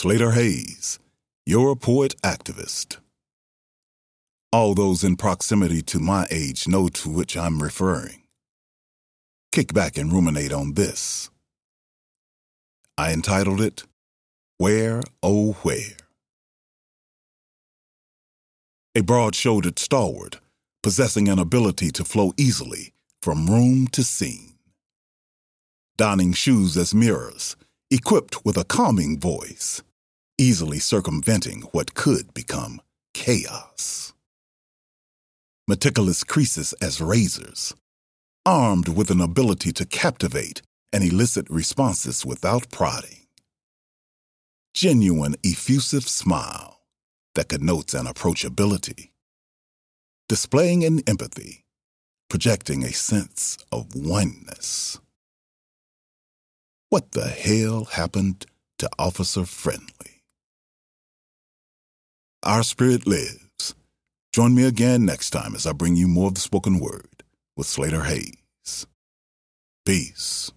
Slater Hayes, your poet activist. All those in proximity to my age know to which I'm referring. Kick back and ruminate on this. I entitled it, Where, Oh Where. A broad shouldered stalwart, possessing an ability to flow easily from room to scene. Donning shoes as mirrors, equipped with a calming voice, easily circumventing what could become chaos. Meticulous creases as razors, armed with an ability to captivate and elicit responses without prodding. Genuine effusive smile that connotes an approachability, displaying an empathy, projecting a sense of oneness. What the hell happened to Officer Friendly? Our spirit lives. Join me again next time as I bring you more of the spoken word with Slater Hayes. Peace.